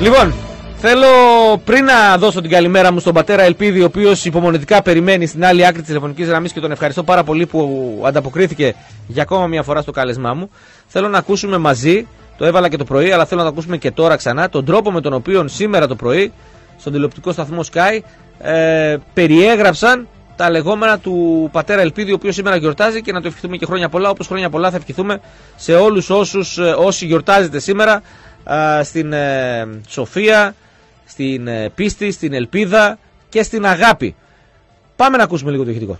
Λοιπόν, θέλω πριν να δώσω την καλημέρα μου στον πατέρα Ελπίδη, ο οποίος υπομονετικά περιμένει στην άλλη άκρη της τηλεφωνικής γραμμής και τον ευχαριστώ πάρα πολύ που ανταποκρίθηκε για ακόμα μια φορά στο κάλεσμά μου. Θέλω να ακούσουμε μαζί, το έβαλα και το πρωί, αλλά θέλω να το ακούσουμε και τώρα ξανά, τον τρόπο με τον οποίο σήμερα το πρωί στον τηλεοπτικό σταθμό Sky ε, περιέγραψαν τα λεγόμενα του πατέρα Ελπίδη, ο οποίος σήμερα γιορτάζει και να το ευχηθούμε και χρόνια πολλά. Όπως χρόνια πολλά θα ευχηθούμε σε όλους όσους ε, όσοι γιορτάζετε σήμερα ε, στην ε, Σοφία, στην πίστη, στην ελπίδα και στην αγάπη. Πάμε να ακούσουμε λίγο το ηχητικό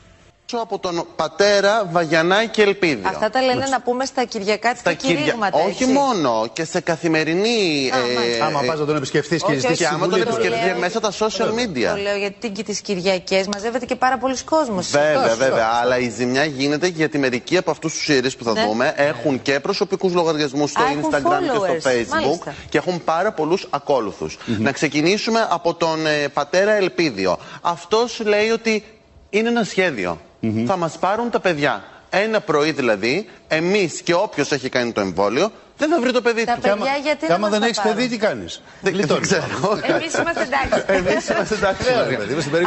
από τον πατέρα Βαγιανάκη Ελπίδη. Αυτά τα λένε να πούμε στα κυριακά τη κηρύγματα. Όχι μόνο, και σε καθημερινή. ε, άμα πας να τον επισκεφτεί και ζητήσεις. Και άμα τον επισκεφτεί μέσα τα social media. Το λέω γιατί και τις Κυριακές μαζεύεται και πάρα πολλοί κόσμος. Βέβαια, βέβαια. Αλλά η ζημιά γίνεται γιατί μερικοί από αυτούς τους ιερεί που θα ναι. δούμε έχουν και προσωπικούς λογαριασμούς στο Instagram και στο Facebook και έχουν πάρα πολλούς ακόλουθους. Να ξεκινήσουμε από τον ε, πατέρα Ελπίδιο. Αυτός λέει ότι είναι ένα σχέδιο mm-hmm. θα μας πάρουν τα παιδιά. Ένα πρωί δηλαδή, εμείς και όποιος έχει κάνει το εμβόλιο, δεν θα βρει το παιδί τα του. Παιδιά, άμα, γιατί και άμα δεν έχεις παιδί, τι κάνεις; Δεν, δεν ξέρω. Εμείς είμαστε εντάξει. Εμείς είμαστε εντάξει.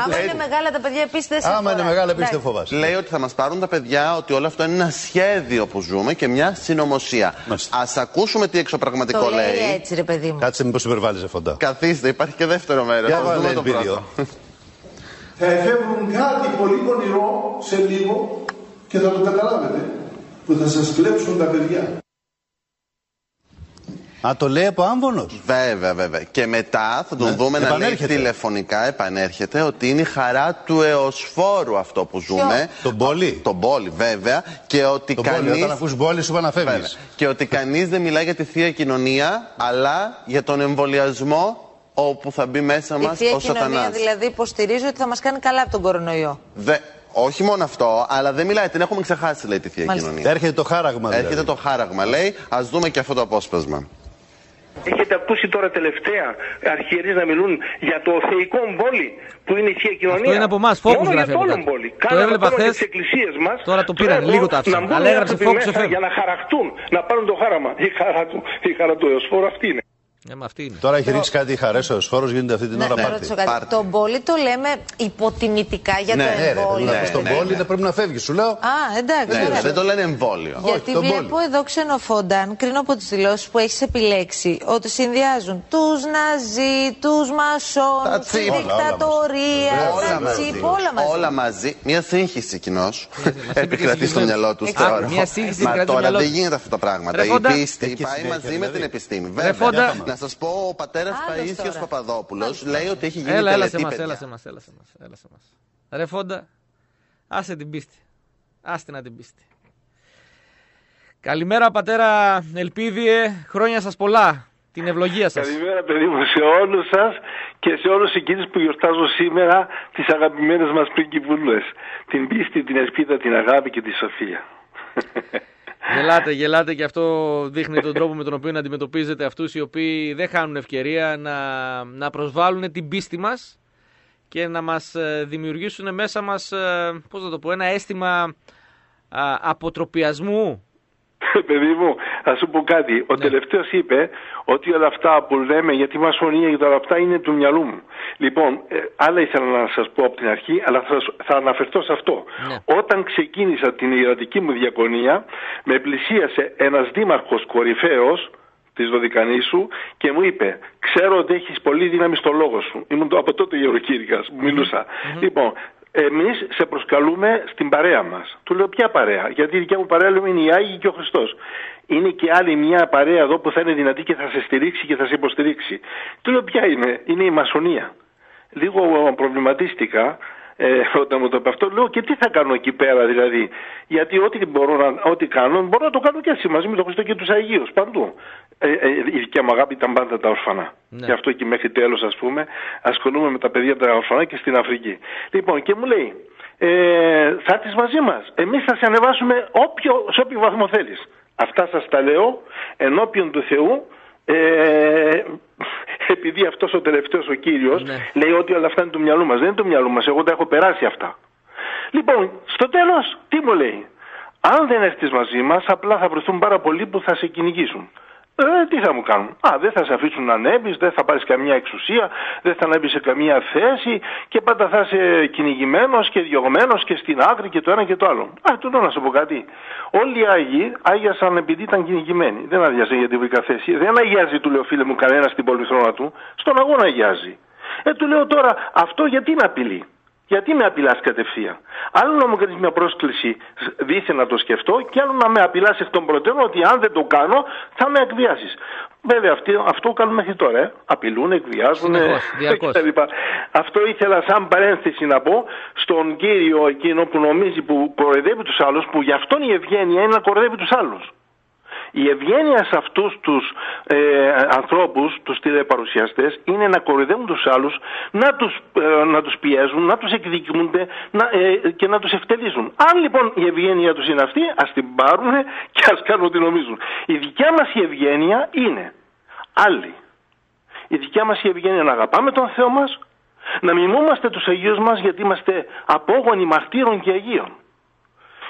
Άμα είναι μεγάλα τα παιδιά, επίσης δεν Άμα είναι μεγάλα, επίσης δεν φοβάσαι. Λέει ότι θα μας πάρουν τα παιδιά, ότι όλο αυτό είναι ένα σχέδιο που ζούμε και μια συνωμοσία. Α ακούσουμε τι εξωπραγματικό λέει. λέει έτσι, ρε παιδί μου. Κάτσε, μήπως υπερβάλλεις φοντά. Καθίστε, υπάρχει και δεύτερο μέρος. Για δούμε το βίντεο θα εφεύρουν κάτι πολύ πονηρό σε λίγο και θα το καταλάβετε που θα σας κλέψουν τα παιδιά. Α, το λέει από άμβονος. Βέβαια, βέβαια. Και μετά θα τον ναι. δούμε να λέει τηλεφωνικά, επανέρχεται, ότι είναι η χαρά του εωσφόρου αυτό που ζούμε. Τον πόλη. Τον πόλη, βέβαια. Και ότι τον κανείς... Όταν ακούς πόλη, σου να Και ότι κανείς δεν μιλάει για τη θεία κοινωνία, αλλά για τον εμβολιασμό όπου θα μπει μέσα μας ο Σατανάς. δηλαδή υποστηρίζει ότι θα μας κάνει καλά από τον κορονοϊό. Δε, όχι μόνο αυτό, αλλά δεν μιλάει, την έχουμε ξεχάσει, λέει τη θεία Μάλιστα. κοινωνία. Έρχεται το χάραγμα, δηλαδή. Έρχεται το χάραγμα, λέει. Α δούμε και αυτό το απόσπασμα. Έχετε ακούσει τώρα τελευταία αρχιερείς να μιλούν για το θεϊκό μπόλι που είναι η Θεία Κοινωνία. Αυτό είναι από εμάς, φόκους γράφει από κάτω. Το έβλεπα χθες. Τώρα το πήραν, λίγο το άφησαν. Αλλά έγραψε φόκους Για να χαραχτούν, να πάρουν το χάραμα. Η χαρά του, η χαρά του εωσφόρου αυτή είναι. Ε, αυτή είναι. Τώρα έχει ρίξει κάτι χαρέ ο Εσφόρο, γίνεται αυτή την ναι, ώρα ναι, πάρτι. Κάτι. Τον πόλη το λέμε υποτιμητικά για ναι, το ναι, εμβόλιο. Ναι, ναι, στον πόλη δεν πρέπει να φεύγει, σου λέω. Α, εντάξει. Ναι, δεν το λένε εμβόλιο. Γιατί Όχι, βλέπω εδώ ξενοφόνταν, κρίνω από τις δηλώσεις που έχεις επιλέξει, ότι συνδυάζουν τους Ναζί, τους Μασόν, τη δικτατορία, τα τσίπ, όλα μαζί. Όλα μαζί. Μια σύγχυση κοινώς επικρατεί στο μυαλό τους τώρα. Μα τώρα δεν γίνεται αυτά τα πράγματα. Η πίστη πάει μαζί με την επιστήμη. Βέβαια. Να σας πω, ο πατέρας Παίσιο Παπαδόπουλος λέει ότι έχει γίνει έλα, έλα σε μας, έλα σε μας, έλα σε μας, έλα σε μας. Ρε Φόντα, άσε την πίστη. Άστε να την πίστη. Καλημέρα πατέρα Ελπίδιε, χρόνια σας πολλά. Την ευλογία σας. Καλημέρα παιδί μου σε όλους σας και σε όλους εκείνους που γιορτάζω σήμερα τις αγαπημένες μας πριγκιβούλες. Την πίστη, την ελπίδα, την αγάπη και τη σοφία. Γελάτε, γελάτε και αυτό δείχνει τον τρόπο με τον οποίο αντιμετωπίζετε αυτούς οι οποίοι δεν χάνουν ευκαιρία να, να προσβάλλουν την πίστη μας και να μας ε, δημιουργήσουν μέσα μας, ε, πώς να το πω, ένα αίσθημα αποτροπιασμού Παιδί μου, θα σου πω κάτι. Ο ναι. τελευταίος είπε ότι όλα αυτά που λέμε για τη μασονία και όλα αυτά είναι του μυαλού μου. Λοιπόν, ε, άλλα ήθελα να σας πω από την αρχή, αλλά θα, θα αναφερθώ σε αυτό. Ναι. Όταν ξεκίνησα την ιερατική μου διακονία, με πλησίασε ένας δήμαρχος κορυφαίος της Δωδικανή σου και μου είπε: Ξέρω ότι έχεις πολύ δύναμη στο λόγο σου. Ήμουν από τότε γεροκήρυκα, μιλούσα. Λοιπόν, Εμείς σε προσκαλούμε στην παρέα μας. Του λέω ποια παρέα, γιατί η δικιά μου παρέα λέμε είναι η Άγιοι και ο Χριστός. Είναι και άλλη μια παρέα εδώ που θα είναι δυνατή και θα σε στηρίξει και θα σε υποστηρίξει. Του λέω ποια είναι, είναι η μασονία. Λίγο προβληματίστηκα ε, όταν μου το είπε αυτό, λέω και τι θα κάνω εκεί πέρα δηλαδή; Γιατί ό,τι, μπορώ να, ό,τι κάνω, μπορώ να το κάνω και έτσι μαζί με τον Χριστό και τους Αγίους παντού. Ε, ε, η δικιά μου αγάπη ήταν πάντα τα ορφανά. Ναι. Γι' αυτό και μέχρι τέλος, ας πούμε, ασχολούμαι με τα παιδιά τα ορφανά και στην Αφρική. Λοιπόν, και μου λέει, ε, θα έρθεις μαζί μας. Εμείς θα σε ανεβάσουμε όποιο, σε όποιο βαθμό θέλεις. Αυτά σας τα λέω ενώπιον του Θεού ε, επειδή αυτός ο τελευταίος ο κύριος ναι. λέει ότι όλα αυτά είναι του μυαλού μας. Δεν είναι του μυαλού μας. Εγώ τα έχω περάσει αυτά. Λοιπόν, στο τέλος, τι μου λέει. Αν δεν έρθεις μαζί μας, απλά θα βρεθούν πάρα πολλοί που θα σε κυνηγήσουν. Ε, τι θα μου κάνουν; Α, δεν θα σε αφήσουν να ανέβεις, δεν θα πάρεις καμία εξουσία, δεν θα ανέβεις σε καμία θέση και πάντα θα είσαι κυνηγημένος και διωγμένος και στην άκρη και το ένα και το άλλο. Α, του να σου πω κάτι. Όλοι οι Άγιοι άγιασαν επειδή ήταν κυνηγημένοι. Δεν άδειασαν γιατί βρήκα θέση. Δεν αγιάζει, του λέω φίλε μου, κανένας στην πολυθρόνα του. Στον αγώνα αγιάζει. Ε, του λέω τώρα, αυτό γιατί είναι απειλή. Γιατί με απειλάς κατευθείαν; Άλλο να μου κάνεις μια πρόσκληση δίθεν να το σκεφτώ και άλλο να με απειλάς εκ των προτέρων ότι αν δεν το κάνω θα με εκβιάσεις. Βέβαια αυτό, αυτό κάνουν μέχρι τώρα. Ε. Απειλούν, εκβιάζουν Αυτό ήθελα σαν παρένθεση να πω στον κύριο εκείνο που νομίζει που κοροϊδεύει τους άλλους, που γι' αυτόν η ευγένεια είναι να κοροϊδεύει τους άλλους. Η ευγένεια σε αυτούς τους ε, ανθρώπους, τους τηλεπαρουσιαστές, είναι να κοροϊδεύουν τους άλλους, να τους, ε, να τους πιέζουν, να τους εκδικούνται να, ε, και να τους ευτελίζουν. Αν λοιπόν η ευγένεια τους είναι αυτή, ας την πάρουν και ας κάνουν ό,τι νομίζουν. Η δικιά μας η ευγένεια είναι άλλη. Η δικιά μας η ευγένεια είναι να αγαπάμε τον Θεό μας, να μιμούμαστε τους Αγίους μας γιατί είμαστε απόγονοι μαρτύρων και Αγίων.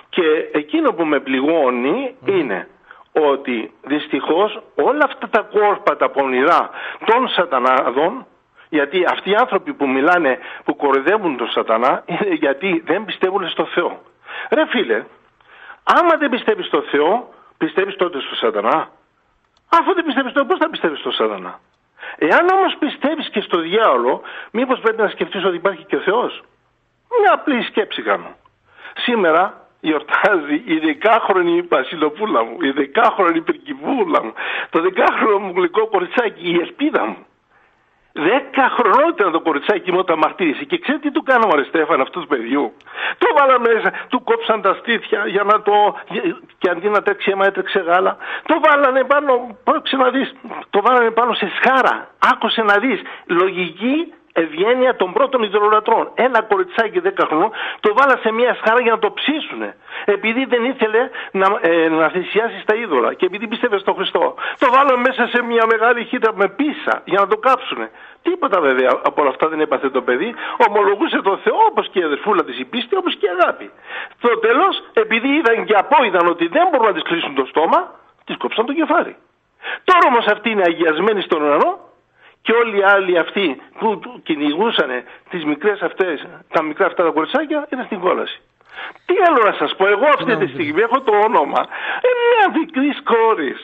Και εκείνο που με πληγώνει είναι ότι δυστυχώς όλα αυτά τα κόρπα τα πονηρά των σατανάδων γιατί αυτοί οι άνθρωποι που μιλάνε, που κοροϊδεύουν τον σατανά είναι γιατί δεν πιστεύουν στο Θεό. Ρε φίλε, άμα δεν πιστεύεις στο Θεό, πιστεύεις τότε στο σατανά. Αφού δεν πιστεύεις τότε, πώς θα πιστεύεις στο σατανά; Εάν όμως πιστεύεις και στο διάολο, μήπως πρέπει να σκεφτείς ότι υπάρχει και ο Θεός; Μια απλή σκέψη κάνω. Σήμερα γιορτάζει η δεκάχρονη βασιλοπούλα μου, η δεκάχρονη περκυβούλα μου, το δεκάχρονο μου γλυκό κοριτσάκι, η ελπίδα μου. Δέκα χρονών ήταν το κοριτσάκι μου όταν μαρτύρησε. Και ξέρετε τι του κάναμε, Ρε Στέφαν, αυτούς του παιδιού. Το βάλα μέσα, του κόψαν τα στήθια για να το. και αντί να τρέξει αίμα, έτρεξε γάλα. Το βάλανε πάνω, πρόσεξε να δεις, το βάλανε πάνω σε σχάρα. Άκουσε να δεις. Λογική ευγένεια των πρώτων υδρολατρών. Ένα κοριτσάκι 10 χρονών το βάλα σε μια σχάρα για να το ψήσουνε. Επειδή δεν ήθελε να, ε, να θυσιάσει στα είδωλα και επειδή πίστευε στον Χριστό. Το βάλα μέσα σε μια μεγάλη χύτρα με πίσα για να το κάψουνε. Τίποτα βέβαια από όλα αυτά δεν έπαθε το παιδί. Ομολογούσε τον Θεό όπως και η αδερφούλα της η πίστη, όπως και η αγάπη. Στο τέλος, επειδή είδαν και απόειδαν ότι δεν μπορούν να της κλείσουν το στόμα, της κόψαν το κεφάλι. Τώρα όμως αυτή είναι αγιασμένη στον ουρανό και όλοι οι άλλοι αυτοί που κυνηγούσαν τις μικρές αυτές, τα μικρά αυτά τα κοριτσάκια ήταν στην κόλαση. Τι άλλο να σας πω, εγώ αυτή τη στιγμή έχω το όνομα ε, μια μικρή κόρη,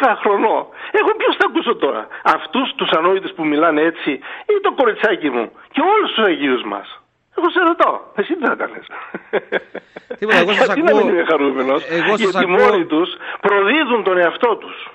10 χρονών. Εγώ ποιος θα ακούσω τώρα, αυτούς τους ανόητους που μιλάνε έτσι ή το κοριτσάκι μου και όλους τους Αγίους μας; Εγώ σε ρωτώ, εσύ τι θα κάνει. Τίποτα, εγώ σας ακούω. να μην είμαι χαρούμενος, γιατί μόνοι τους προδίδουν τον εαυτό τους.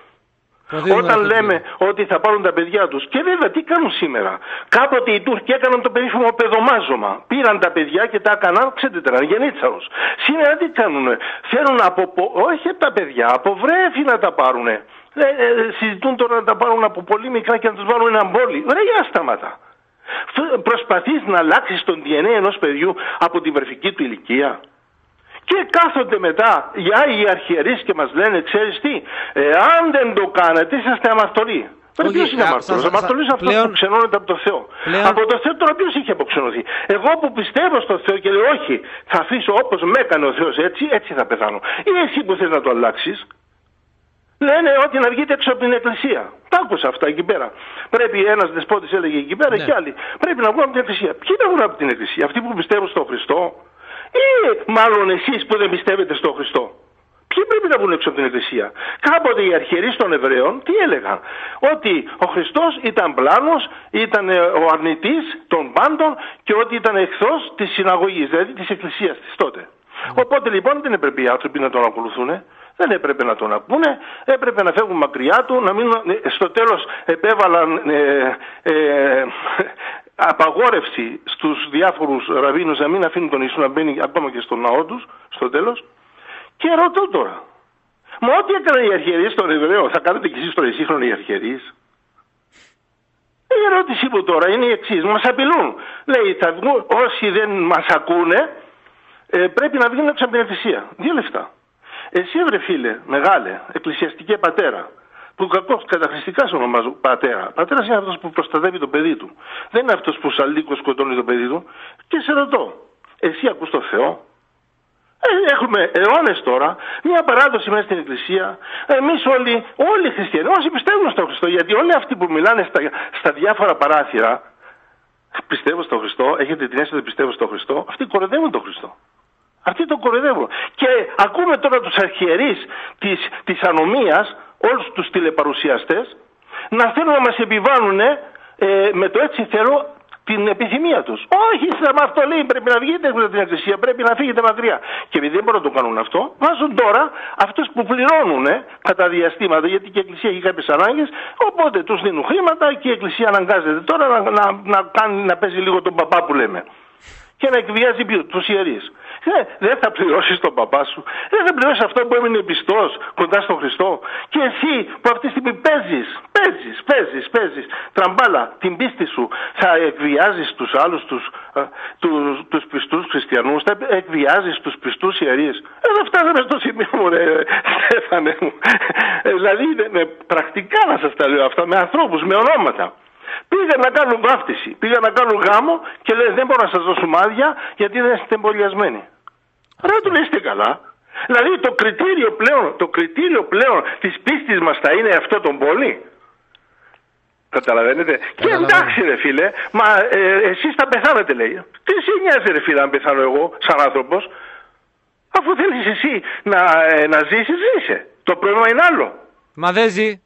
Όταν λέμε ότι θα πάρουν τα παιδιά τους. Και βέβαια τι κάνουν σήμερα. Κάποτε οι Τούρκοι έκαναν το περίφημο παιδομάζωμα. Πήραν τα παιδιά και τα έκαναν, ξέρετε, ήταν γενίτσαρο. Σήμερα τι κάνουν. Θέλουν από. Όχι τα παιδιά, από βρέφη να τα πάρουν. Ε, ε, συζητούν τώρα να τα πάρουν από πολύ μικρά και να τους βάλουν ένα μπόλι. Ρε, για σταματά. Προσπαθείς να αλλάξεις τον DNA ενός παιδιού από την βρεφική του ηλικία. Και κάθονται μετά οι Άγιοι Αρχιερείς και μας λένε, ξέρεις τι, εάν δεν το κάνετε είσαστε αμαρτωλοί. Ποιος είναι αμαρτωλός; Αμαρτωλό είναι αυτός που ξενώνεται από το Θεό. Πλέον... Από το Θεό τώρα ποιος είχε αποξενωθεί; Εγώ που πιστεύω στο Θεό και λέω όχι, θα αφήσω όπως με έκανε ο Θεός έτσι, έτσι θα πεθάνω. Ή εσύ που θες να το αλλάξεις. Λένε ότι να βγείτε έξω από την εκκλησία. Τα άκουσα αυτά εκεί πέρα. Πρέπει ένας δεσπότης έλεγε εκεί πέρα ναι. και άλλοι. Πρέπει να βγουν από την εκκλησία. Ποιοι να βγουν από την εκκλησία, αυτοί που πιστεύουν στον Χριστό, ή μάλλον εσείς που δεν πιστεύετε στον Χριστό. Ποιοι πρέπει να βγουν έξω από την Εκκλησία; Κάποτε οι αρχιερείς των Εβραίων τι έλεγαν; Ότι ο Χριστός ήταν πλάνος, ήταν ε, ο αρνητής των πάντων και ότι ήταν εχθρός της συναγωγής, δηλαδή της Εκκλησίας της τότε. Οπότε λοιπόν δεν έπρεπε οι άνθρωποι να τον ακολουθούν. Δεν έπρεπε να τον ακούνε, έπρεπε να φεύγουν μακριά του, να μην, ε, στο τέλος επέβαλαν ε, ε, απαγόρευση στους διάφορους ραβίνους να μην αφήνουν τον Ιησού να μπαίνει ακόμα και στον ναό τους, στο τέλος. Και ρωτώ τώρα, μα ό,τι έκαναν οι αρχιερείς στον Εβραίο, θα κάνετε κι εσείς τώρα σύγχρονοι οι αρχιερείς; Η ερώτησή μου τώρα είναι η εξής. Μας απειλούν. Λέει, θα βγουν, όσοι δεν μας ακούνε, ε, πρέπει να βγουν έξω από την εκκλησία. Δύο λεφτά. Εσύ, βρε φίλε, μεγάλε, εκκλησιαστική πατέρα, που κακώ καταχρηστικά σε ονομάζω πατέρα. Πατέρας είναι αυτός που προστατεύει το παιδί του. Δεν είναι αυτός που σαλίκο σκοτώνει το παιδί του. Και σε ρωτώ, εσύ ακούς το Θεό; Ε, έχουμε αιώνες τώρα μια παράδοση μέσα στην Εκκλησία. Εμείς όλοι, όλοι οι χριστιανοί, όσοι πιστεύουν στον Χριστό, γιατί όλοι αυτοί που μιλάνε στα, στα διάφορα παράθυρα, πιστεύω στον Χριστό, έχετε την αίσθηση ότι πιστεύω στον Χριστό, αυτοί κοροϊδεύουν τον Χριστό. Αυτοί τον κοροϊδεύουν. Και ακούμε τώρα τους αρχιερείς της της ανομίας, όλους τους τηλεπαρουσιαστές, να θέλουν να μας επιβάλλουν ε, με το έτσι θέλω την επιθυμία τους. Όχι, αυτό λέει πρέπει να βγείτε από την εκκλησία, πρέπει να φύγετε μακριά. Και επειδή δεν μπορούν να το κάνουν αυτό, βάζουν τώρα αυτούς που πληρώνουν κατά διαστήματα, γιατί και η εκκλησία έχει κάποιες ανάγκες, οπότε τους δίνουν χρήματα και η εκκλησία αναγκάζεται τώρα να, να, να, κάνει, να παίζει λίγο τον παπά που λέμε και να εκβιάζει τους ιερείς. Ε, δεν θα πληρώσεις τον παπά σου. Δεν θα πληρώσεις αυτό που έμεινε πιστός κοντά στον Χριστό. Και εσύ που αυτή τη στιγμή παίζεις, παίζεις, παίζεις, παίζεις τραμπάλα την πίστη σου, θα εκβιάζεις τους άλλους τους τους, τους πιστούς χριστιανούς, θα εκβιάζεις τους πιστούς ιερείς. Εδώ φτάσαμε στο σημείο μου, ρε Στέφανε μου. Ε, δηλαδή, πρακτικά να σας τα λέω αυτά με ανθρώπους, με ονόματα. Πήγαν να κάνουν βάφτιση, πήγαν να κάνουν γάμο και λέει δεν μπορώ να σας δώσω άδεια γιατί δεν είστε εμβολιασμένοι. Ρε του είστε καλά. Δηλαδή το κριτήριο πλέον, το κριτήριο πλέον της πίστης μας θα είναι αυτό τον πόλη. Καταλαβαίνετε. Και εντάξει ρε φίλε, μα ε, εσείς θα πεθάνετε λέει. Τι σε νοιάζει ρε φίλε αν πεθάνω εγώ σαν άνθρωπος; Αφού θέλεις εσύ να, ε, να ζήσεις, ζήσε. Το πρόβλημα είναι άλλο. Μα δεν ζει.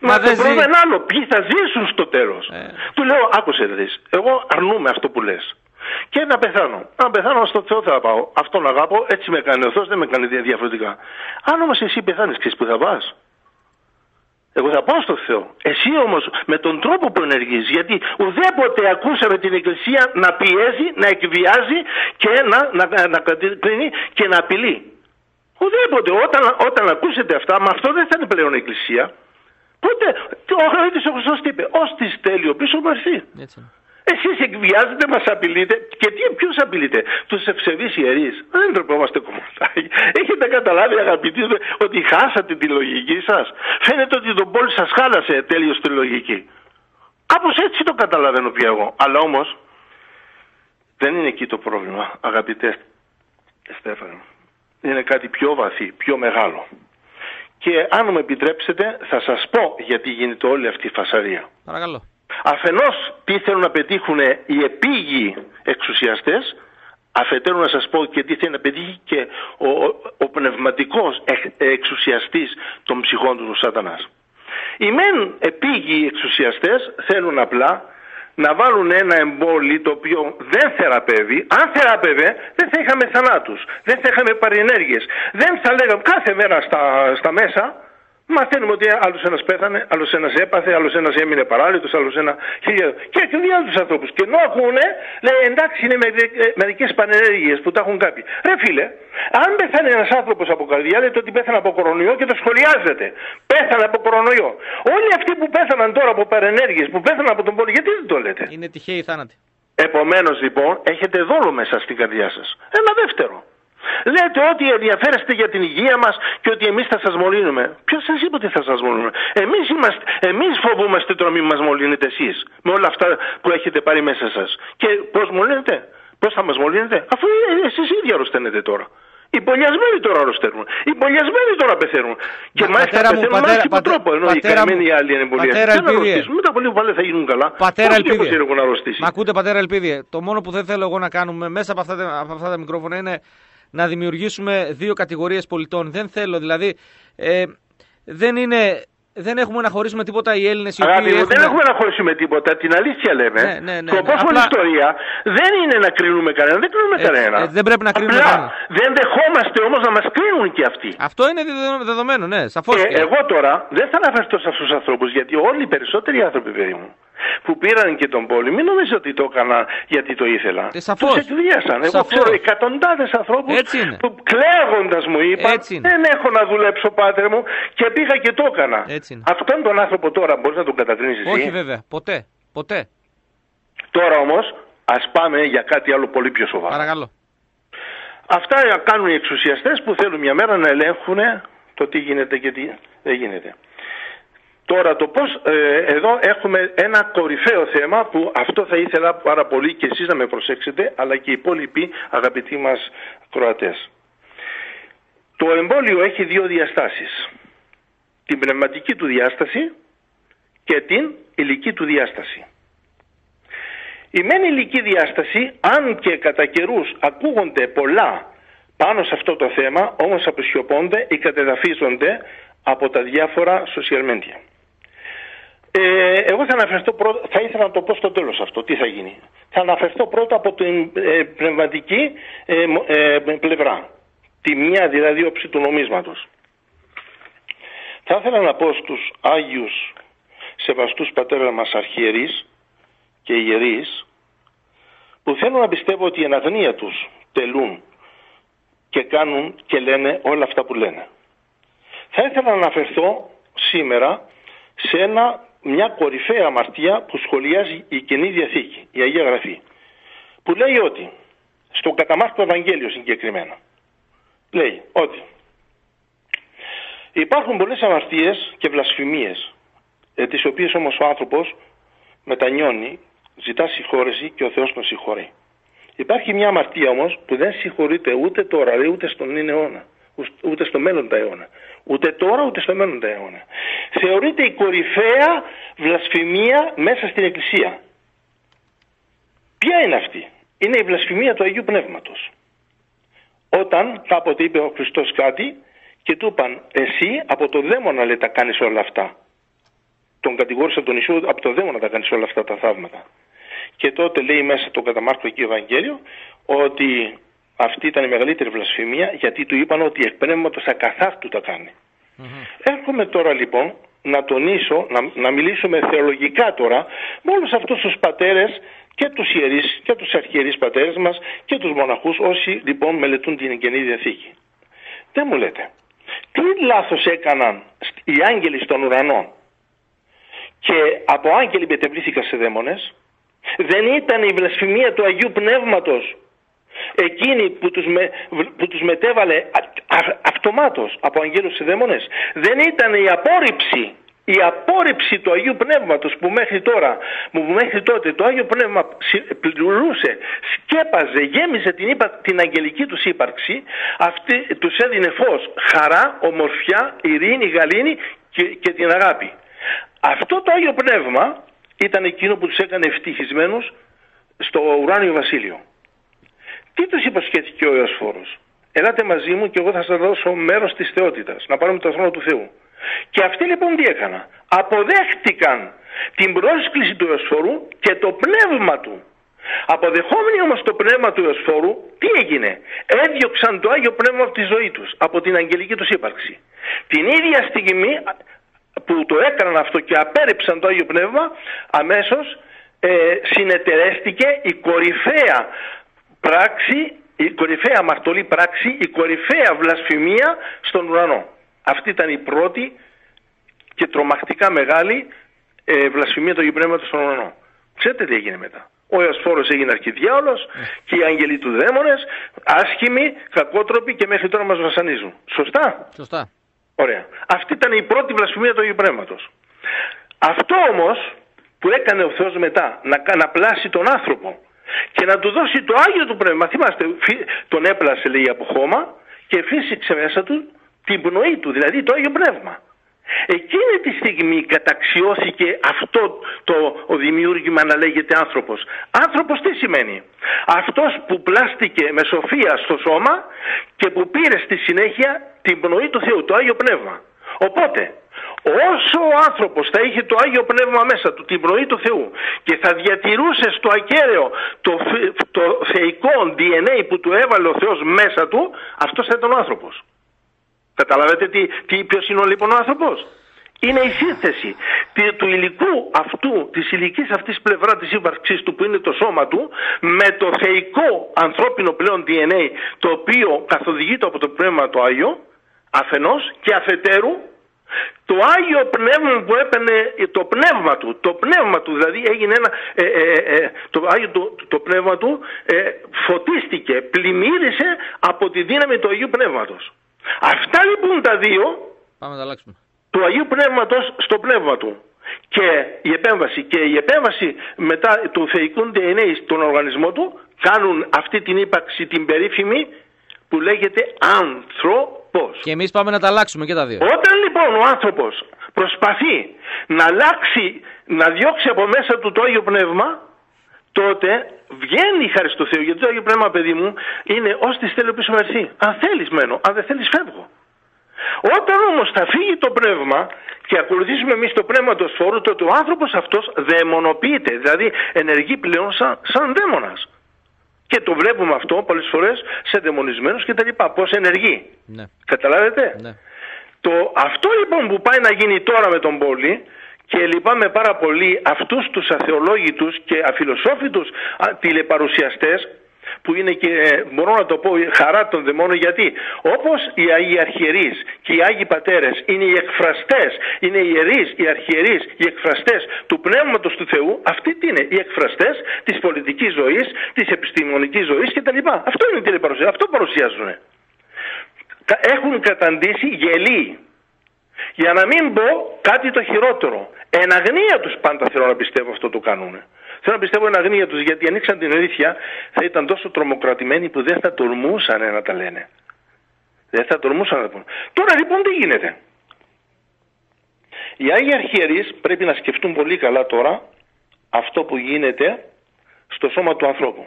Μα, Μα το πρόβλημα είναι άλλο. Ποιοι θα ζήσουν στο τέλος; Ε. Του λέω, άκουσε δεις. Εγώ αρνούμαι αυτό που λες. Και να πεθάνω. Αν πεθάνω, στο Θεό θα πάω. Αυτόν αγάπω, έτσι με κάνει ο Θεός, δεν με κάνει διαφορετικά. Αν όμως εσύ πεθάνεις, ξέρεις που θα πας; Εγώ θα πάω στο Θεό. Εσύ όμως με τον τρόπο που ενεργείς, γιατί ουδέποτε ακούσαμε την Εκκλησία να πιέζει, να εκβιάζει και να, να, να, και να απειλεί. Ουδέποτε. Όταν, όταν ακούσετε αυτά, με αυτό δεν θα είναι πλέον Εκκλησία. Πότε ο Χριστός ο Χριστός τι είπε, ως τη τέλειο πίσω μαρθεί. Εσείς εκβιάζετε, μας απειλείτε. Και τι, ποιους απειλείτε, τους ευσεβείς ιερείς. Δεν τρεπόμαστε κομμωτάκι. Έχετε καταλάβει, αγαπητοί, ότι χάσατε τη λογική σας. Φαίνεται ότι τον πόλη σας χάλασε τέλειω τη λογική. Κάπως έτσι το καταλαβαίνω πια εγώ. Αλλά όμως δεν είναι εκεί το πρόβλημα, αγαπητέ Στέφανο. Είναι κάτι πιο βαθύ, πιο μεγάλο. Και αν μου επιτρέψετε θα σας πω γιατί γίνεται όλη αυτή η φασαρία. Παρακαλώ. Αφενός τι θέλουν να πετύχουν οι επίγειοι εξουσιαστές, αφετέρου να σας πω και τι θέλει να πετύχει και ο, ο, ο πνευματικός εξουσιαστής των ψυχών του, σατανάς. Οι μεν επίγειοι εξουσιαστές θέλουν απλά να βάλουν ένα εμπόλι το οποίο δεν θεραπεύει. Αν θεραπεύε δεν θα είχαμε θανάτους, δεν θα είχαμε παρενέργειες. Δεν θα λέγαμε κάθε μέρα στα, στα μέσα Μαθαίνουμε ότι άλλος ένας πέθανε, άλλος ένας έπαθε, άλλος ένας έμεινε παράλυτος, άλλος ένα χίλια. Και εκδιάζουν τους ανθρώπους. Και ενώ ακούνε, λέει εντάξει είναι μερικές πανενέργειε που τα έχουν κάποιοι. Ρε φίλε, αν πεθάνει ένας άνθρωπος από καρδιά, λέτε ότι πέθανε από κορονοϊό και το σχολιάζετε. Πέθανε από κορονοϊό. Όλοι αυτοί που πέθαναν τώρα από παρενέργειε, που πέθαναν από τον πόλη, γιατί δεν το λέτε; Είναι τυχαίοι θάνατοι. Επομένως λοιπόν, έχετε δόλο μέσα στην καρδιά σας. Ένα δεύτερο. Λέτε ότι ενδιαφέρεστε για την υγεία μας και ότι εμείς θα σας μολύνουμε. Ποιος σας είπε ότι θα σας μολύνουμε; Εμείς εμείς φοβούμαστε το να μην μας μολύνετε εσείς με όλα αυτά που έχετε πάρει μέσα σας. Και πώς μολύνετε, πώς θα μας μολύνετε, αφού εσείς ίδια αρρωσταίνετε τώρα. Οι πολιασμένοι τώρα αρρωσταίνουν. Οι πολιασμένοι τώρα πεθαίνουν. Και Μα, μάλιστα πεθαίνουν με άσχημο τρόπο. Ενώ οι καημένοι οι άλλοι είναι πολύ άσχημοι. Μετά από λίγο πάλι θα γίνουν καλά. Πατέρα Ελπίδη. Μα ακούτε πατέρα Ελπίδη. Το μόνο που δεν θέλω εγώ να κάνουμε μέσα από αυτά, από αυτά τα μικρόφωνα είναι να δημιουργήσουμε δύο κατηγορίες πολιτών. Δεν θέλω δηλαδή. Ε, δεν είναι δεν έχουμε να χωρίσουμε τίποτα οι Έλληνες οι οποίοι. Έχουν... Δεν έχουμε να χωρίσουμε τίποτα. Την αλήθεια λέμε. Ναι, ναι, ναι, Σκοπό ναι. Απλά... ιστορία δεν είναι να κρίνουμε κανέναν. Δεν κρίνουμε ε, κανένα. Ε, δεν πρέπει να κρίνουμε κανέναν. Δεν δεχόμαστε όμως να μας κρίνουν και αυτοί. Αυτό είναι δεδομένο, ναι, σαφώς. Ε, εγώ τώρα δεν θα αναφερθώ σε αυτούς τους ανθρώπους γιατί όλοι οι περισσότεροι άνθρωποι, παιδί μου, που πήραν και τον πόλη, μην νομίζω ότι το έκανα γιατί το ήθελα. Ε, Τους εκβίασαν. Εγώ ξέρω εκατοντάδες ανθρώπους που κλαίγοντας μου είπαν Δεν έχω να δουλέψω, πάτερ μου, και πήγα και το έκανα. Αυτόν τον άνθρωπο τώρα μπορείς να τον κατακρίνει εσύ; Όχι βέβαια, ποτέ. ποτέ. Τώρα όμως ας πάμε για κάτι άλλο πολύ πιο σοβαρό. Παρακαλώ. Αυτά κάνουν οι εξουσιαστές που θέλουν μια μέρα να ελέγχουν το τι γίνεται και τι δεν γίνεται. Τώρα το πώς, ε, εδώ έχουμε ένα κορυφαίο θέμα που αυτό θα ήθελα πάρα πολύ και εσείς να με προσέξετε αλλά και οι υπόλοιποι αγαπητοί μας Κροατές. Το εμπόλιο έχει δύο διαστάσεις. Την πνευματική του διάσταση και την ηλική του διάσταση. Η μεν ηλική διάσταση, αν και κατά καιρούς ακούγονται πολλά πάνω σε αυτό το θέμα, όμως αποσιωπώνται ή κατεδαφίζονται από τα διάφορα social media. Ε, εγώ θα αναφερθώ πρώτα, θα ήθελα να το πω στο τέλος αυτό, τι θα γίνει. Θα αναφερθώ πρώτα από την ε, πνευματική ε, ε, πλευρά, τη μία δηλαδή όψη του νομίσματος. Θα ήθελα να πω στους Άγιους σεβαστούς πατέρα μας αρχιερείς και ιερείς που θέλουν να πιστεύω ότι η αναγνία τους τελούν και κάνουν και λένε όλα αυτά που λένε. Θα ήθελα να αναφερθώ σήμερα σε ένα, μια κορυφαία αμαρτία που σχολιάζει η Καινή Διαθήκη, η Αγία Γραφή, που λέει ότι, στο καταμάρτητο Ευαγγέλιο συγκεκριμένα, λέει ότι υπάρχουν πολλές αμαρτίες και βλασφημίες, ε, τις οποίες όμως ο άνθρωπος μετανιώνει, ζητά συγχώρεση και ο Θεός τον συγχωρεί. Υπάρχει μια αμαρτία όμως που δεν συγχωρείται ούτε τώρα ούτε στον είναι αιώνα ούτε στο μέλλον τα αιώνα. Ούτε τώρα ούτε στο μέλλον τα αιώνα. Θεωρείται η κορυφαία βλασφημία μέσα στην Εκκλησία. Ποια είναι αυτή; Είναι η βλασφημία του Αγίου Πνεύματος. Όταν κάποτε είπε ο Χριστός κάτι και του είπαν εσύ από το δαίμονα λέει τα κάνεις όλα αυτά. Τον κατηγόρησε τον Ιησού από το δαίμονα τα κάνεις όλα αυτά τα θαύματα. Και τότε λέει μέσα το καταμάρκο εκεί Ευαγγέλιο ότι αυτή ήταν η μεγαλύτερη βλασφημία γιατί του είπαν ότι εκ πνεύματος ακαθάρτου τα κάνει. Έρχομαι τώρα λοιπόν να τονίσω, να, να μιλήσουμε θεολογικά τώρα με όλους αυτούς τους πατέρες και τους ιερείς και τους αρχιερείς πατέρες μας και τους μοναχούς όσοι λοιπόν μελετούν την Καινή Διαθήκη. Δεν μου λέτε, τι λάθος έκαναν οι άγγελοι στον ουρανό; Και από άγγελοι μετεβλήθηκαν σε δαίμονες, δεν ήταν η βλασφημία του Αγίου Πνεύματος εκείνη που τους, με, που τους μετέβαλε α, αυτομάτως από αγγέλους και δαίμονες δεν ήταν η απόρριψη η απόρριψη του Αγίου Πνεύματος που μέχρι τώρα, που μέχρι τότε το Άγιο Πνεύμα πληρούσε, σκέπαζε, γέμιζε την, την αγγελική τους ύπαρξη, αυτή τους έδινε φως, χαρά, ομορφιά, ειρήνη, γαλήνη και, και την αγάπη. Αυτό το Άγιο Πνεύμα ήταν εκείνο που τους έκανε ευτυχισμένους στο ουράνιο βασίλειο. Τι τους υποσχέθηκε ο Ιωσφόρος; Ελάτε μαζί μου και εγώ θα σας δώσω μέρος της θεότητας, να πάρουμε το θρόνο του Θεού. Και αυτοί λοιπόν τι έκαναν; Αποδέχτηκαν την πρόσκληση του Ιωσφόρου και το πνεύμα του. Αποδεχόμενοι όμως το πνεύμα του Ιωσφόρου, τι έγινε; Έδιωξαν το Άγιο Πνεύμα από τη ζωή τους, από την αγγελική τους ύπαρξη. Την ίδια στιγμή που το έκαναν αυτό και απέρριψαν το Άγιο Πνεύμα, αμέσως ε, συνεταιρέστηκε η κορυφαία πράξη, η κορυφαία αμαρτωλή πράξη, η κορυφαία βλασφημία στον ουρανό. Αυτή ήταν η πρώτη και τρομακτικά μεγάλη ε, βλασφημία του Αγίου στον ουρανό. Ξέρετε τι έγινε μετά. Ο Ιωσφόρος έγινε αρχιδιάολος και οι άγγελοι του δαίμονες, άσχημοι, κακότροποι και μέχρι τώρα μας βασανίζουν. Σωστά; Σωστά. Ωραία. Αυτή ήταν η πρώτη βλασφημία του Αγίου Πνεύματος. Αυτό όμως που έκανε ο Θεός μετά, να, να πλάσει τον άνθρωπο και να του δώσει το Άγιο του Πνεύμα. Θυμάστε, τον έπλασε λέει από χώμα και φύσηξε μέσα του την πνοή του, δηλαδή το Άγιο Πνεύμα. Εκείνη τη στιγμή καταξιώθηκε αυτό το ο δημιούργημα να λέγεται άνθρωπος. Άνθρωπος τι σημαίνει; Αυτός που πλάστηκε με σοφία στο σώμα και που πήρε στη συνέχεια την πνοή του Θεού, το Άγιο Πνεύμα. Οπότε όσο ο άνθρωπος θα είχε το Άγιο Πνεύμα μέσα του, την πνοή του Θεού και θα διατηρούσες στο ακέραιο το, το θεϊκό DNA που του έβαλε ο Θεός μέσα του, αυτός θα ήταν ο άνθρωπος. Καταλαβαίνετε τι, τι, ποιος είναι ο λοιπόν ο άνθρωπος; Είναι η σύνθεση του υλικού αυτού, της υλικής αυτής πλευρά της ύπαρξής του που είναι το σώμα του με το θεϊκό ανθρώπινο πλέον DNA το οποίο καθοδηγείται από το Πνεύμα το Άγιο αφενός και αφετέρου το Άγιο Πνεύμα που έπαιρνε το πνεύμα του, το πνεύμα του δηλαδή έγινε ένα, ε, ε, ε, το Άγιο το, το πνεύμα του φωτίστηκε, πλημμύρισε από τη δύναμη του Αγίου Πνεύματος. Αυτά λοιπόν τα δύο Πάμε να αλλάξουμε. του Αγίου Πνεύματος στο πνεύμα του και η επέμβαση και η επέμβαση μετά του θεϊκού DNA στον οργανισμό του κάνουν αυτή την ύπαρξη την περίφημη που λέγεται άνθρωπο Πώς; Και εμείς πάμε να τα αλλάξουμε και τα δύο. Όταν λοιπόν ο άνθρωπος προσπαθεί να αλλάξει, να διώξει από μέσα του το Άγιο Πνεύμα, τότε βγαίνει η χάρη του Θεού. Γιατί το Άγιο Πνεύμα, παιδί μου, είναι ως τη θέλει πίσω μερσή. Αν θέλεις, μένω. Αν δεν θέλεις, φεύγω. Όταν όμως θα φύγει το πνεύμα και ακολουθήσουμε εμείς το πνεύμα του σφόρου, τότε ο άνθρωπος αυτός δαιμονοποιείται. Δηλαδή ενεργεί πλέον σαν, σαν δαίμονας. Και το βλέπουμε αυτό πολλές φορές σε δαιμονισμένους και τα λοιπά. Πώς ενεργεί. Ναι. Καταλάβετε; Ναι. Το, αυτό λοιπόν που πάει να γίνει τώρα με τον πόλη και λυπάμαι πάρα πολύ αυτούς τους αθεολόγητους και αφιλοσόφητους τηλεπαρουσιαστές που είναι και, ε, μπορώ να το πω, χαρά των δαιμόνων γιατί όπως οι Αγίοι Αρχιερείς και οι Άγιοι Πατέρες είναι οι εκφραστές, είναι οι ιερείς, οι αρχιερείς, οι εκφραστές του Πνεύματος του Θεού, αυτοί τι είναι, οι εκφραστές της πολιτικής ζωής, της επιστημονικής ζωής κτλ. Αυτό είναι η τηλεπαρουσία, αυτό παρουσιάζουν έχουν καταντήσει γελοί. Για να μην πω κάτι το χειρότερο. Εν αγνία τους πάντα θέλω να πιστεύω αυτό το κάνουν. Θέλω να πιστεύω εν αγνία τους γιατί ανοίξαν την αλήθεια θα ήταν τόσο τρομοκρατημένοι που δεν θα τολμούσαν να τα λένε. Δεν θα τολμούσαν να τα πούνε. Τώρα λοιπόν τι γίνεται; Οι Άγιοι Αρχιερείς πρέπει να σκεφτούν πολύ καλά τώρα αυτό που γίνεται στο σώμα του ανθρώπου.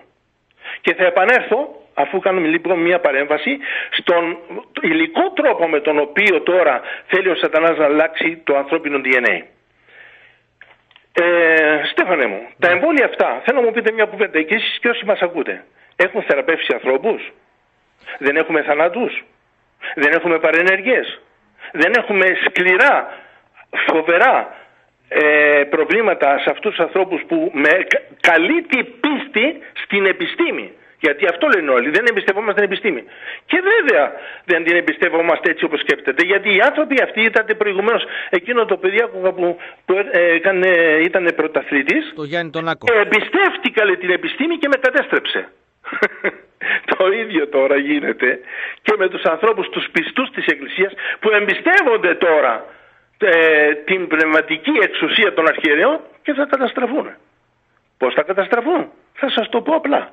Και θα επανέλθω αφού κάνουμε λοιπόν μια παρέμβαση στον υλικό τρόπο με τον οποίο τώρα θέλει ο σατανάς να αλλάξει το ανθρώπινο DNA. Ε, Στέφανε μου, τα ναι. εμβόλια αυτά, θέλω να μου πείτε μια κουβέντα και εσείς και όσοι μας ακούτε, έχουν θεραπεύσει ανθρώπους, δεν έχουμε θανάτους, δεν έχουμε παρενεργίες, δεν έχουμε σκληρά, φοβερά ε, προβλήματα σε αυτούς τους ανθρώπους που με καλή την πίστη στην επιστήμη; Γιατί αυτό λένε όλοι. Δεν εμπιστευόμαστε την επιστήμη. Και βέβαια δεν την εμπιστευόμαστε έτσι όπως σκέφτεται. Γιατί οι άνθρωποι αυτοί ήταν προηγουμένως εκείνο το παιδί που, που ε, ήταν πρωταθλητής. Το Γιάννη τον Άκο. Εμπιστεύτηκα λέει, την επιστήμη και με κατέστρεψε. το ίδιο τώρα γίνεται και με τους ανθρώπους τους πιστούς της Εκκλησίας που εμπιστεύονται τώρα ε, την πνευματική εξουσία των αρχιερέων και θα καταστραφούν. Πώς θα καταστραφούν; Θα σας το πω απλά.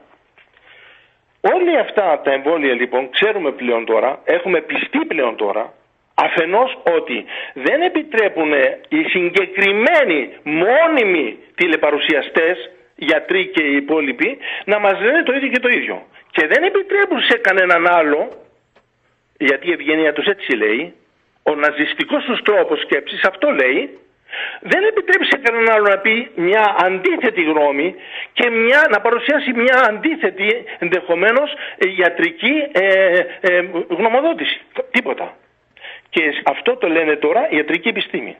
Όλοι αυτά τα εμβόλια λοιπόν ξέρουμε πλέον τώρα, έχουμε πιστεί πλέον τώρα, αφενός ότι δεν επιτρέπουν οι συγκεκριμένοι μόνιμοι τηλεπαρουσιαστές, γιατροί και οι υπόλοιποι, να μας λένε το ίδιο και το ίδιο. Και δεν επιτρέπουν σε κανέναν άλλο, γιατί η ευγένεια τους έτσι λέει, ο ναζιστικός τους τρόπος σκέψης αυτό λέει, δεν επιτρέπει σε κανέναν άλλο να πει μια αντίθετη γνώμη και μια, να παρουσιάσει μια αντίθετη ενδεχομένως ιατρική ε, ε, γνωμοδότηση. Τίποτα. Και αυτό το λένε τώρα η ιατρική επιστήμη.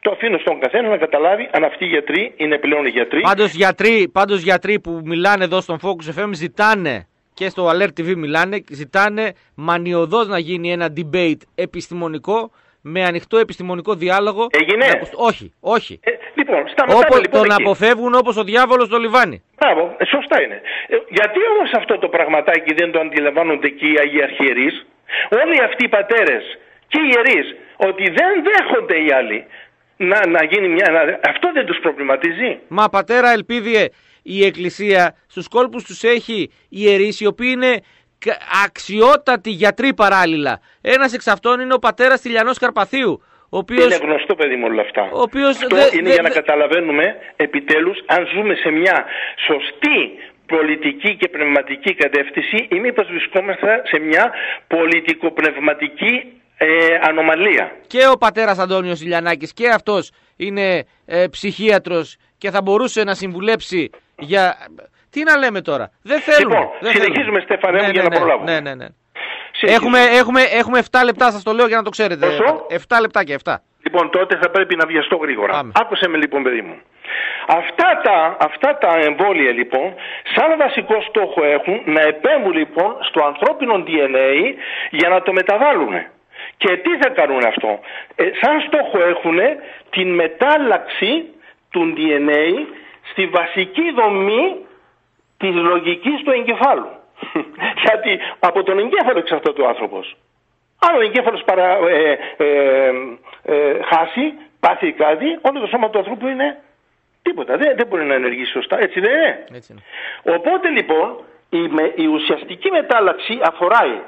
Το αφήνω στον καθένα να καταλάβει αν αυτοί οι γιατροί είναι πλέον γιατροί. Πάντως γιατροί, πάντως γιατροί που μιλάνε εδώ στον Focus FM ζητάνε και στο Alert TV μιλάνε, ζητάνε μανιωδώς να γίνει ένα debate επιστημονικό με ανοιχτό επιστημονικό διάλογο. Έγινε; Όχι, όχι. Ε, λοιπόν, σταματάμε Όπως λοιπόν τον εκεί. αποφεύγουν όπως ο διάβολος στο λιβάνι. Μπράβο, ε, σωστά είναι. Ε, γιατί όμως αυτό το πραγματάκι δεν το αντιλαμβάνονται και οι Αγίοι Αρχιερείς, όλοι αυτοί οι πατέρες και οι ιερείς, ότι δεν δέχονται οι άλλοι να, να γίνει μια. Να, αυτό δεν τους προβληματίζει. Μα πατέρα Ελπίδιε, η Εκκλησία στους κόλπους τους έχει ιερείς οι οποίοι είναι αξιότατοι γιατροί παράλληλα. Ένας εξ αυτών είναι ο πατέρας Τηλιανό Καρπαθίου. Ο οποίος... Είναι γνωστό παιδί μου όλα αυτά. Ο οποίος Αυτό δε, είναι δε, για να δε... καταλαβαίνουμε επιτέλους αν ζούμε σε μια σωστή πολιτική και πνευματική κατεύθυνση ή μήπως βρισκόμαστε σε μια πολιτικοπνευματική ε, ανομαλία. Και ο πατέρας Αντώνιος Ηλιανάκης και αυτός είναι ε, ψυχίατρος και θα μπορούσε να συμβουλέψει για τι να λέμε τώρα; Δεν θέλουμε. Λοιπόν, δεν συνεχίζουμε Στέφανε ναι, για ναι, να προλάβουμε. Ναι, ναι, ναι. Έχουμε, έχουμε, έχουμε 7 λεπτά, σας το λέω για να το ξέρετε. Πόσο; 7 λεπτά και 7. Λοιπόν, τότε θα πρέπει να βιαστώ γρήγορα. Πάμε. Άκουσε με λοιπόν, παιδί μου. Αυτά τα, αυτά τα εμβόλια λοιπόν, σαν βασικό στόχο έχουν να επέμβουν λοιπόν στο ανθρώπινο DNA για να το μεταβάλουν. Και τι θα κάνουν αυτό; Ε, σαν στόχο έχουν την μετάλλαξη του DNA στη βασική δομή της λογικής του εγκεφάλου. Γιατί από τον εγκέφαλο εξαρτάται ο άνθρωπος. Αν ο εγκέφαλος παρα, ε, ε, ε, χάσει, πάθει κάτι, όλο το σώμα του ανθρώπου είναι τίποτα. Δεν, δεν μπορεί να ενεργήσει σωστά. Έτσι δεν είναι. Έτσι είναι. Οπότε λοιπόν η, με, η ουσιαστική μετάλλαξη αφορά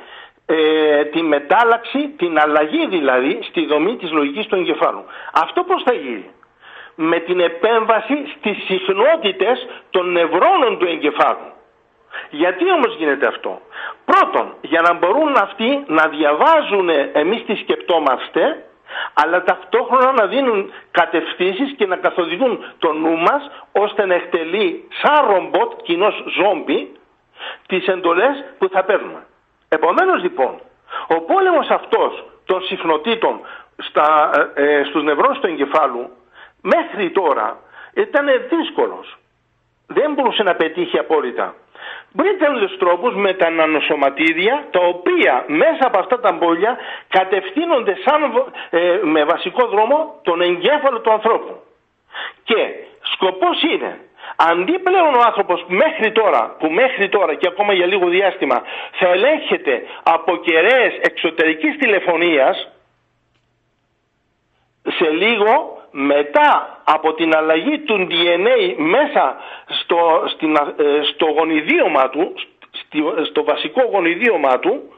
ε, τη μετάλλαξη, την αλλαγή δηλαδή στη δομή της λογικής του εγκεφάλου. Αυτό πώς θα γίνει; Με την επέμβαση στις συχνότητες των νευρώνων του εγκεφάλου. Γιατί όμως γίνεται αυτό; Πρώτον, για να μπορούν αυτοί να διαβάζουν εμείς τις σκεπτόμαστε, αλλά ταυτόχρονα να δίνουν κατευθύνσεις και να καθοδηγούν το νου μας, ώστε να εκτελεί σαν ρομπότ, κοινός ζόμπι, τις εντολές που θα παίρνουμε. Επομένως λοιπόν, ο πόλεμος αυτός των συχνοτήτων στα, ε, ε στους νευρώνες του εγκεφάλου μέχρι τώρα ήταν δύσκολος. Δεν μπορούσε να πετύχει απόλυτα. Βρείτε άλλους τρόπους με τα νανοσωματίδια τα οποία μέσα από αυτά τα μπόλια κατευθύνονται σαν, ε, με βασικό δρόμο τον εγκέφαλο του ανθρώπου. Και σκοπός είναι Αντί πλέον ο άνθρωπος μέχρι τώρα, που μέχρι τώρα και ακόμα για λίγο διάστημα θα ελέγχεται από κεραίες εξωτερικής τηλεφωνίας, σε λίγο μετά από την αλλαγή του DNA μέσα στο, στην, ε, στο γονιδίωμα του, στο βασικό γονιδίωμα του,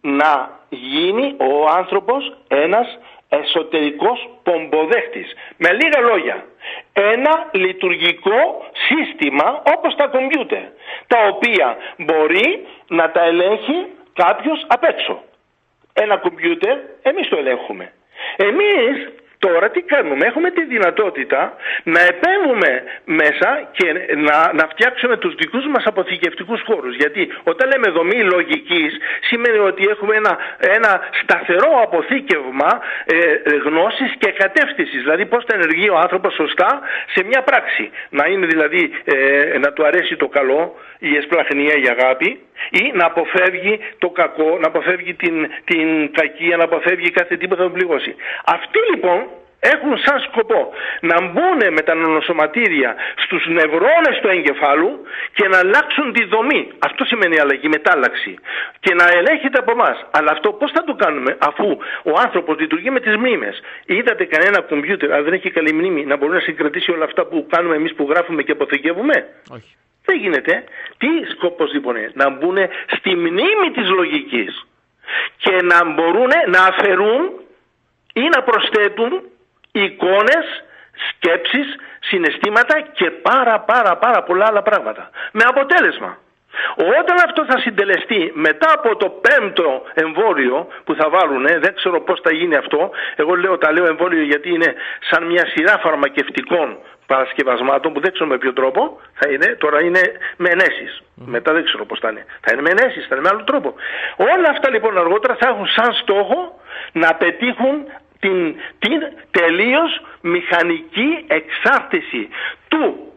να γίνει ο άνθρωπος ένας εσωτερικός πομποδέχτης. Με λίγα λόγια, ένα λειτουργικό σύστημα όπως τα κομπιούτερ, τα οποία μπορεί να τα ελέγχει κάποιος απ' έξω. Ένα κομπιούτερ εμείς το ελέγχουμε. Εμείς Τώρα τι κάνουμε, έχουμε τη δυνατότητα να επέμβουμε μέσα και να, να φτιάξουμε τους δικούς μας αποθηκευτικούς χώρους. Γιατί όταν λέμε δομή λογικής σημαίνει ότι έχουμε ένα, ένα σταθερό αποθήκευμα ε, γνώσης και κατεύθυνσης. Δηλαδή πώς θα ενεργεί ο άνθρωπος σωστά σε μια πράξη. Να είναι δηλαδή ε, να του αρέσει το καλό, η εσπλαχνία, η αγάπη ή να αποφεύγει το κακό, να αποφεύγει την, την κακία, να αποφεύγει κάθε τίποτα που πληγώσει. Αυτοί λοιπόν έχουν σαν σκοπό να μπουν με τα νοσοματίδια στους νευρώνες του εγκεφάλου και να αλλάξουν τη δομή. Αυτό σημαίνει αλλαγή, μετάλλαξη. Και να ελέγχεται από εμάς. Αλλά αυτό πώς θα το κάνουμε αφού ο άνθρωπος λειτουργεί με τις μνήμες. Είδατε κανένα κομπιούτερ, αν δεν έχει καλή μνήμη, να μπορεί να συγκρατήσει όλα αυτά που κάνουμε εμείς που γράφουμε και αποθηκεύουμε; Όχι. Δεν γίνεται. Τι σκοπός λοιπόν είναι. Να μπουν στη μνήμη της λογικής και να μπορούν να αφαιρούν ή να προσθέτουν εικόνες, σκέψεις, συναισθήματα και πάρα πάρα πάρα πολλά άλλα πράγματα. Με αποτέλεσμα, όταν αυτό θα συντελεστεί μετά από το πέμπτο εμβόλιο που θα βάλουν, δεν ξέρω πώς θα γίνει αυτό, εγώ λέω τα λέω εμβόλιο γιατί είναι σαν μια σειρά φαρμακευτικών παρασκευασμάτων που δεν ξέρω με ποιο τρόπο θα είναι, τώρα είναι με ενέσεις. Μετά δεν ξέρω πώς θα είναι. Θα είναι με ενέσεις, θα είναι με άλλο τρόπο. Όλα αυτά λοιπόν αργότερα θα έχουν σαν στόχο να πετύχουν την, την τελείως μηχανική εξάρτηση του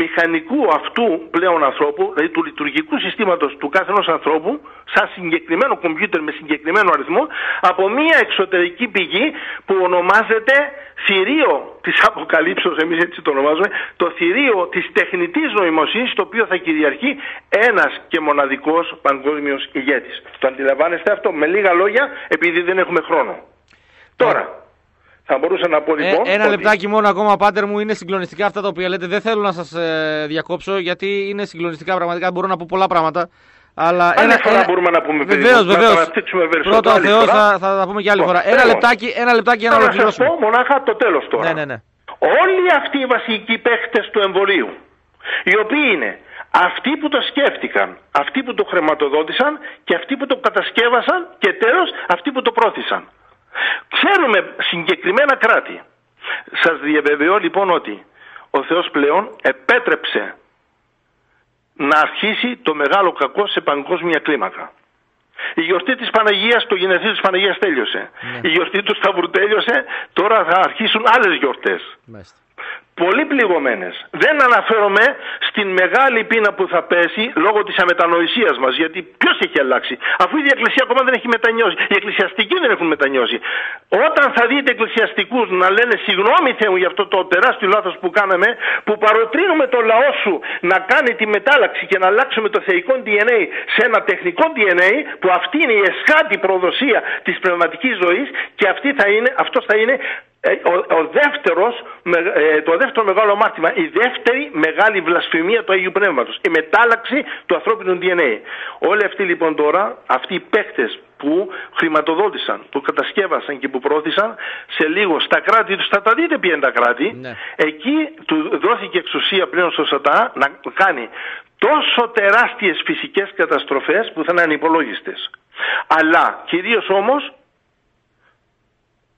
μηχανικού αυτού πλέον ανθρώπου, δηλαδή του λειτουργικού συστήματος του κάθε ενός ανθρώπου, σαν συγκεκριμένο κομπιούτερ με συγκεκριμένο αριθμό, από μια εξωτερική πηγή που ονομάζεται θηρίο της αποκαλύψεως, εμείς έτσι το ονομάζουμε, το θηρίο της τεχνητής νοημοσύνης, το οποίο θα κυριαρχεί ένας και μοναδικός παγκόσμιος ηγέτης. Το αντιλαμβάνεστε αυτό; Με λίγα λόγια, επειδή δεν έχουμε χρόνο. Τώρα, θα μπορούσα να πω ε, λοιπόν. Ε, ένα ότι... λεπτάκι μόνο ακόμα, πάτερ μου. Είναι συγκλονιστικά αυτά τα οποία λέτε. Δεν θέλω να σας ε, διακόψω γιατί είναι συγκλονιστικά πραγματικά. Μπορώ να πω πολλά πράγματα. Αλλά Άλλη ένα, φορά ένα... μπορούμε να πούμε Βεβαίως, βεβαίως. Πρώτα ο Θεός θα, θα τα πούμε και άλλη φορά. Ένα λεπτάκι, ένα λεπτάκι για να ολοκληρώσουμε. Θα πω μονάχα το τέλος τώρα. Ναι, ναι, ναι. Όλοι αυτοί οι βασικοί παίχτες του εμβολίου, οι οποίοι είναι αυτοί που το σκέφτηκαν, αυτοί που το χρηματοδότησαν και αυτοί που το κατασκεύασαν και τέλος αυτοί που το πρόθυσαν. Ξέρουμε συγκεκριμένα κράτη. Σας διαβεβαιώ λοιπόν ότι ο Θεός πλέον επέτρεψε να αρχίσει το μεγάλο κακό σε παγκόσμια κλίμακα. Η γιορτή της Παναγίας, το γενεθλίο της Παναγίας τέλειωσε. Ναι. Η γιορτή του Σταυρού τέλειωσε, τώρα θα αρχίσουν άλλες γιορτές πολύ πληγωμένες. Δεν αναφέρομαι στην μεγάλη πείνα που θα πέσει λόγω της αμετανοησίας μας. Γιατί ποιος έχει αλλάξει, αφού η Εκκλησία ακόμα δεν έχει μετανιώσει. Οι εκκλησιαστικοί δεν έχουν μετανιώσει. Όταν θα δείτε εκκλησιαστικούς να λένε συγγνώμη Θεού για αυτό το τεράστιο λάθος που κάναμε, που παροτρύνουμε το λαό σου να κάνει τη μετάλλαξη και να αλλάξουμε το θεϊκό DNA σε ένα τεχνικό DNA, που αυτή είναι η εσχάτη προδοσία της πνευματικής ζωής και αυτή θα είναι, αυτός θα είναι ε, ο, ο δεύτερος, ε, το δεύτερο μεγάλο μάρτυμα, η δεύτερη μεγάλη βλασφημία του Αγίου Πνεύματος, η μετάλλαξη του ανθρώπινου DNA. Όλοι αυτοί λοιπόν τώρα, αυτοί οι παίκτες που χρηματοδότησαν, που κατασκεύασαν και που πρόθυσαν, σε λίγο στα κράτη τους, θα τα δείτε ποια είναι τα κράτη, ναι. εκεί του δόθηκε εξουσία πλέον στο ΣΑΤΑ να κάνει τόσο τεράστιες φυσικές καταστροφές που θα είναι ανυπολόγιστες. Αλλά κυρίως όμως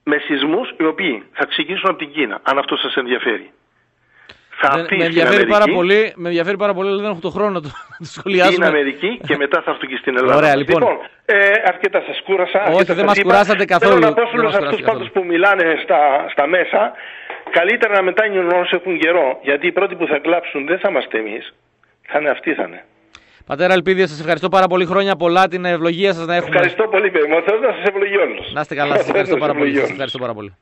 με σεισμούς οι οποίοι θα ξεκινήσουν από την Κίνα, αν αυτό σας ενδιαφέρει. Θα με, με, ενδιαφέρει πάρα πολύ, με ενδιαφέρει πάρα πολύ, αλλά δεν έχω το χρόνο να το, το σχολιάσουμε. Στην Αμερική και μετά θα έρθω και στην Ελλάδα. Ωραία, λοιπόν. λοιπόν ε, αρκετά σας κούρασα. Όχι, δεν μας κουράσατε καθόλου. Θέλω να πω στους αυτούς πάντως που μιλάνε στα, στα μέσα, καλύτερα να μετάνιουν όσοι έχουν καιρό, γιατί οι πρώτοι που θα κλάψουν δεν θα είμαστε εμείς, θα είναι αυτοί θα είναι. Πατέρα Ελπίδη, σας ευχαριστώ πάρα πολύ. Χρόνια πολλά. Την ευλογία σας να έχουμε. Ευχαριστώ πολύ, παιδί μου. να σας ευλογεί Να είστε καλά. Σας ευχαριστώ πάρα πολύ. ευχαριστώ πάρα πολύ.